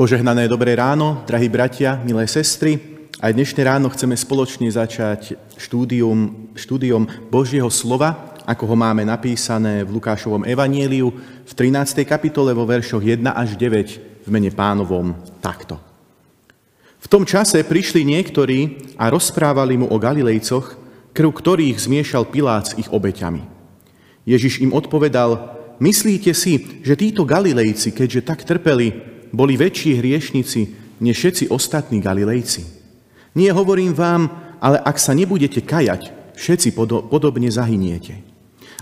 Požehnané dobré ráno, drahí bratia, milé sestry. Aj dnešné ráno chceme spoločne začať štúdium, štúdium Božieho slova, ako ho máme napísané v Lukášovom evanieliu v 13. kapitole vo veršoch 1 až 9 v mene pánovom takto. V tom čase prišli niektorí a rozprávali mu o Galilejcoch, krv ktorých zmiešal Pilát s ich obeťami. Ježiš im odpovedal, myslíte si, že títo Galilejci, keďže tak trpeli, boli väčší hriešnici než všetci ostatní Galilejci. Nie hovorím vám, ale ak sa nebudete kajať, všetci podobne zahyniete.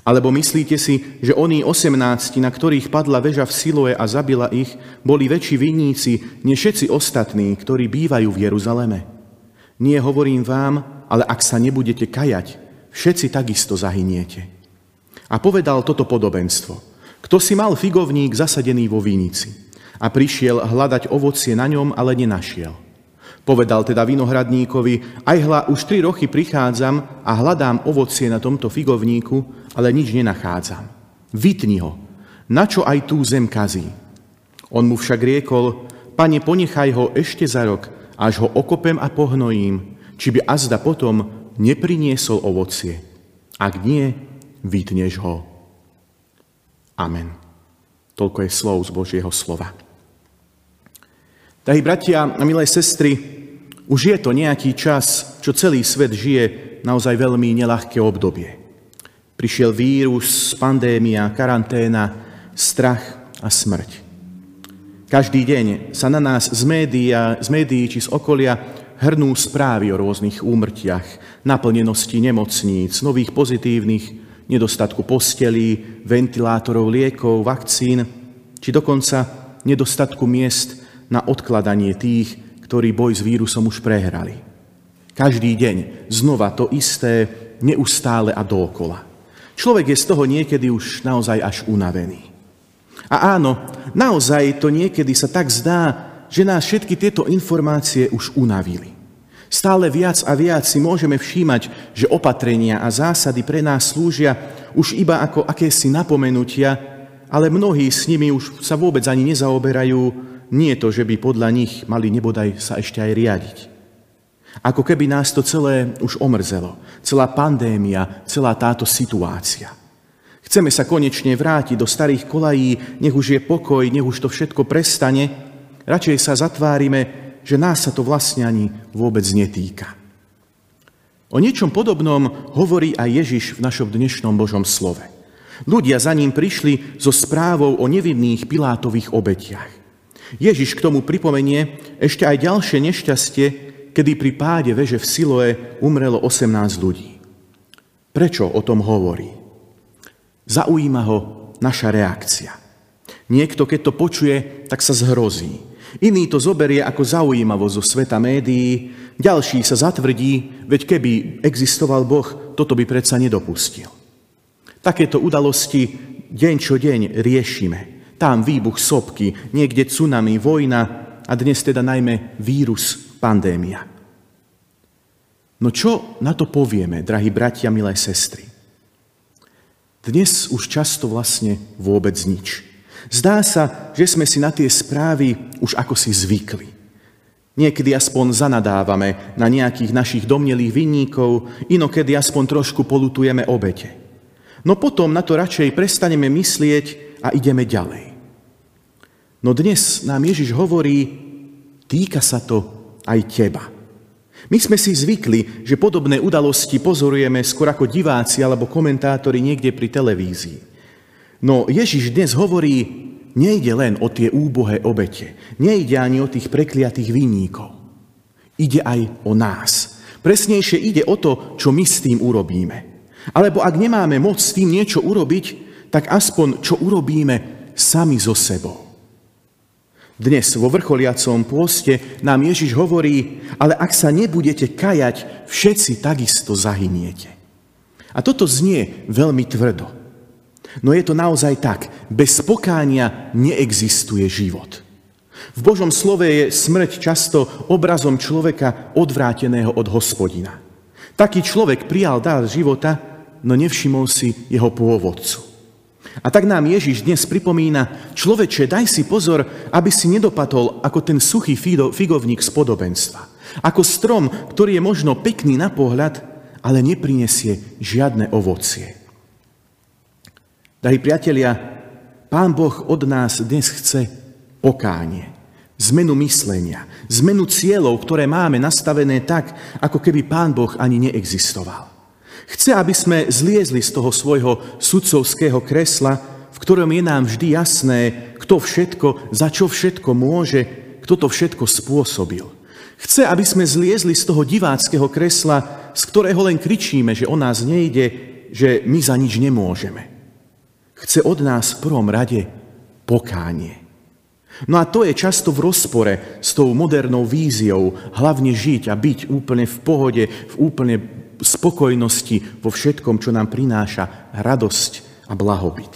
Alebo myslíte si, že oni osemnácti, na ktorých padla väža v Siloe a zabila ich, boli väčší vinníci než všetci ostatní, ktorí bývajú v Jeruzaleme? Nie hovorím vám, ale ak sa nebudete kajať, všetci takisto zahyniete. A povedal toto podobenstvo. Kto si mal figovník zasadený vo vinici? A prišiel hľadať ovocie na ňom, ale nenašiel. Povedal teda vinohradníkovi, aj hla, už tri roky prichádzam a hľadám ovocie na tomto figovníku, ale nič nenachádzam. Vytni ho, na čo aj tú zem kazí. On mu však riekol, pane, ponechaj ho ešte za rok, až ho okopem a pohnojím, či by azda potom nepriniesol ovocie. Ak nie, vytneš ho. Amen. Toľko je slov z Božieho slova. Drahí bratia a milé sestry, už je to nejaký čas, čo celý svet žije naozaj veľmi nelahké obdobie. Prišiel vírus, pandémia, karanténa, strach a smrť. Každý deň sa na nás z médií, z médií či z okolia hrnú správy o rôznych úmrtiach, naplnenosti nemocníc, nových pozitívnych, nedostatku postelí, ventilátorov, liekov, vakcín, či dokonca nedostatku miest na odkladanie tých, ktorí boj s vírusom už prehrali. Každý deň znova to isté, neustále a dookola. Človek je z toho niekedy už naozaj až unavený. A áno, naozaj to niekedy sa tak zdá, že nás všetky tieto informácie už unavili. Stále viac a viac si môžeme všímať, že opatrenia a zásady pre nás slúžia už iba ako akési napomenutia, ale mnohí s nimi už sa vôbec ani nezaoberajú, nie to, že by podľa nich mali nebodaj sa ešte aj riadiť. Ako keby nás to celé už omrzelo. Celá pandémia, celá táto situácia. Chceme sa konečne vrátiť do starých kolají, nech už je pokoj, nech už to všetko prestane. Radšej sa zatvárime, že nás sa to vlastne ani vôbec netýka. O niečom podobnom hovorí aj Ježiš v našom dnešnom Božom slove. Ľudia za ním prišli so správou o nevinných Pilátových obetiach. Ježiš k tomu pripomenie ešte aj ďalšie nešťastie, kedy pri páde veže v Siloe umrelo 18 ľudí. Prečo o tom hovorí? Zaujíma ho naša reakcia. Niekto, keď to počuje, tak sa zhrozí. Iný to zoberie ako zaujímavosť zo sveta médií, ďalší sa zatvrdí, veď keby existoval Boh, toto by predsa nedopustil. Takéto udalosti deň čo deň riešime. Tam výbuch sopky, niekde tsunami, vojna a dnes teda najmä vírus, pandémia. No čo na to povieme, drahí bratia, milé sestry? Dnes už často vlastne vôbec nič. Zdá sa, že sme si na tie správy už ako si zvykli. Niekedy aspoň zanadávame na nejakých našich domnelých vinníkov, inokedy aspoň trošku polutujeme obete. No potom na to radšej prestaneme myslieť a ideme ďalej. No dnes nám Ježiš hovorí, týka sa to aj teba. My sme si zvykli, že podobné udalosti pozorujeme skôr ako diváci alebo komentátori niekde pri televízii. No Ježiš dnes hovorí, nejde len o tie úbohé obete, nejde ani o tých prekliatých vinníkov. Ide aj o nás. Presnejšie ide o to, čo my s tým urobíme. Alebo ak nemáme moc s tým niečo urobiť, tak aspoň čo urobíme sami so sebou. Dnes vo vrcholiacom pôste nám Ježiš hovorí, ale ak sa nebudete kajať, všetci takisto zahyniete. A toto znie veľmi tvrdo. No je to naozaj tak. Bez pokánia neexistuje život. V Božom slove je smrť často obrazom človeka odvráteného od hospodina. Taký človek prijal dar života, no nevšimol si jeho pôvodcu. A tak nám Ježiš dnes pripomína, človeče, daj si pozor, aby si nedopadol ako ten suchý figovník z podobenstva. Ako strom, ktorý je možno pekný na pohľad, ale neprinesie žiadne ovocie. Drahí priatelia, Pán Boh od nás dnes chce pokánie, zmenu myslenia, zmenu cieľov, ktoré máme nastavené tak, ako keby Pán Boh ani neexistoval. Chce, aby sme zliezli z toho svojho sudcovského kresla, v ktorom je nám vždy jasné, kto všetko, za čo všetko môže, kto to všetko spôsobil. Chce, aby sme zliezli z toho diváckého kresla, z ktorého len kričíme, že o nás nejde, že my za nič nemôžeme. Chce od nás v prvom rade pokánie. No a to je často v rozpore s tou modernou víziou, hlavne žiť a byť úplne v pohode, v úplne spokojnosti vo všetkom, čo nám prináša radosť a blahobyt.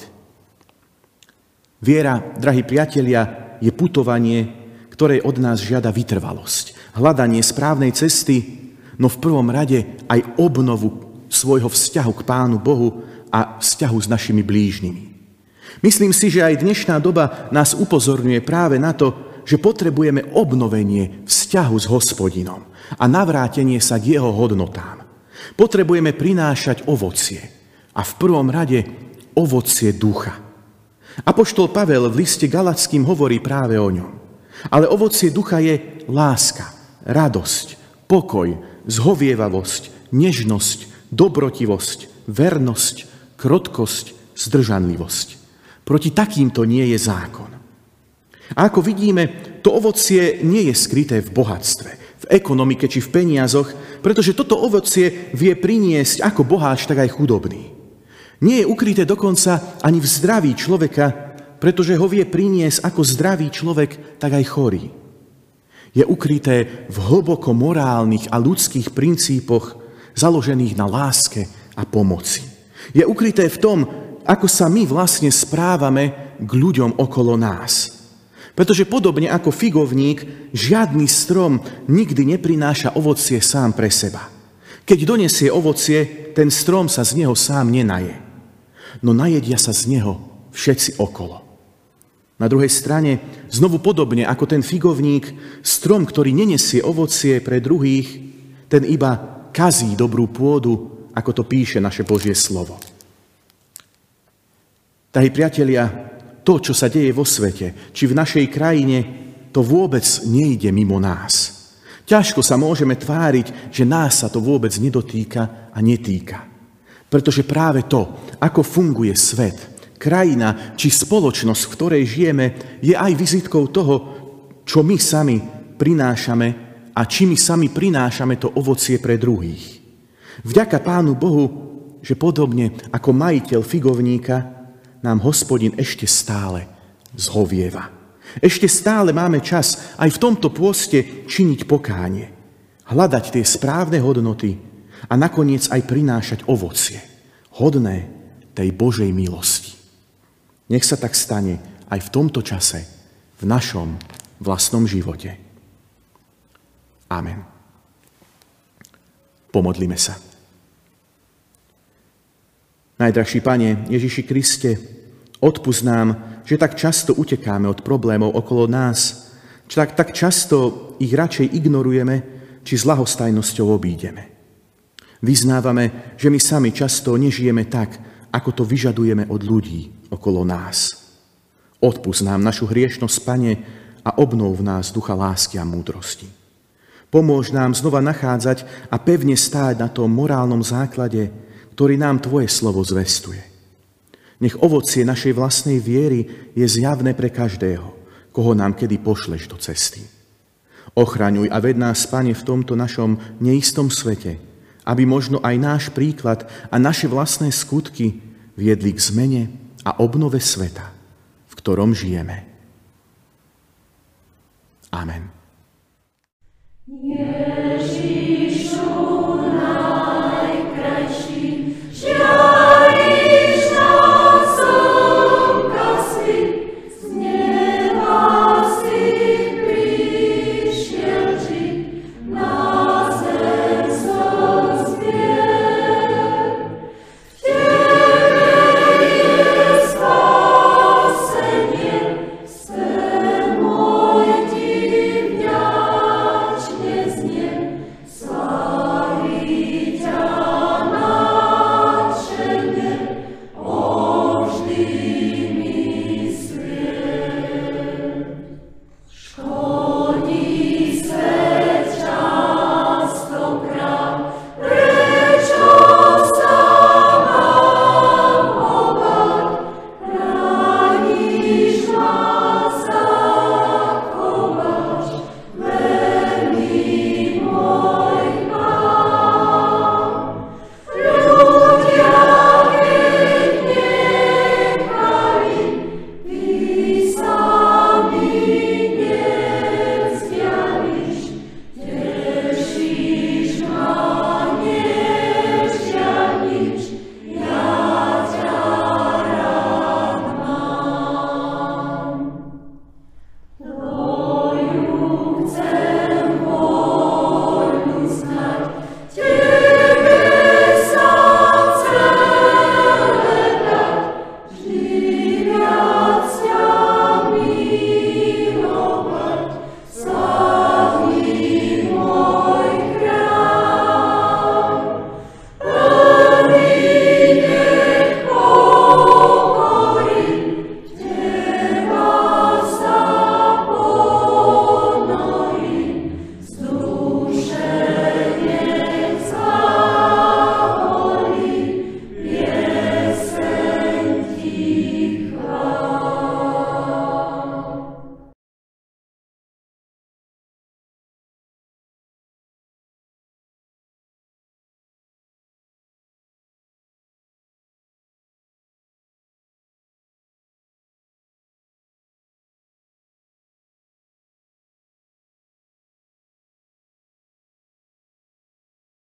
Viera, drahí priatelia, je putovanie, ktoré od nás žiada vytrvalosť, hľadanie správnej cesty, no v prvom rade aj obnovu svojho vzťahu k Pánu Bohu a vzťahu s našimi blížnymi. Myslím si, že aj dnešná doba nás upozorňuje práve na to, že potrebujeme obnovenie vzťahu s hospodinom a navrátenie sa k jeho hodnotám. Potrebujeme prinášať ovocie a v prvom rade ovocie ducha. Apoštol Pavel v liste Galackým hovorí práve o ňom. Ale ovocie ducha je láska, radosť, pokoj, zhovievavosť, nežnosť, dobrotivosť, vernosť, krotkosť, zdržanlivosť. Proti takýmto nie je zákon. A ako vidíme, to ovocie nie je skryté v bohatstve, v ekonomike či v peniazoch, pretože toto ovocie vie priniesť ako boháč, tak aj chudobný. Nie je ukryté dokonca ani v zdraví človeka, pretože ho vie priniesť ako zdravý človek, tak aj chorý. Je ukryté v hlboko morálnych a ľudských princípoch, založených na láske a pomoci. Je ukryté v tom, ako sa my vlastne správame k ľuďom okolo nás. Pretože podobne ako figovník, žiadny strom nikdy neprináša ovocie sám pre seba. Keď donesie ovocie, ten strom sa z neho sám nenaje. No najedia sa z neho všetci okolo. Na druhej strane, znovu podobne ako ten figovník, strom, ktorý nenesie ovocie pre druhých, ten iba kazí dobrú pôdu ako to píše naše Božie slovo. Drahí priatelia, to, čo sa deje vo svete, či v našej krajine, to vôbec nejde mimo nás. Ťažko sa môžeme tváriť, že nás sa to vôbec nedotýka a netýka. Pretože práve to, ako funguje svet, krajina či spoločnosť, v ktorej žijeme, je aj vizitkou toho, čo my sami prinášame a či my sami prinášame to ovocie pre druhých. Vďaka Pánu Bohu, že podobne ako majiteľ figovníka, nám hospodin ešte stále zhovieva. Ešte stále máme čas aj v tomto pôste činiť pokánie, hľadať tie správne hodnoty a nakoniec aj prinášať ovocie, hodné tej Božej milosti. Nech sa tak stane aj v tomto čase, v našom vlastnom živote. Amen. Pomodlíme sa. Najdrahší Pane Ježiši Kriste, odpust nám, že tak často utekáme od problémov okolo nás, že tak, tak často ich radšej ignorujeme, či s lahostajnosťou obídeme. Vyznávame, že my sami často nežijeme tak, ako to vyžadujeme od ľudí okolo nás. Odpust nám našu hriešnosť, Pane, a obnov v nás ducha lásky a múdrosti. Pomôž nám znova nachádzať a pevne stáť na tom morálnom základe, ktorý nám Tvoje slovo zvestuje. Nech ovocie našej vlastnej viery je zjavné pre každého, koho nám kedy pošleš do cesty. Ochraňuj a ved nás, Pane, v tomto našom neistom svete, aby možno aj náš príklad a naše vlastné skutky viedli k zmene a obnove sveta, v ktorom žijeme. Amen.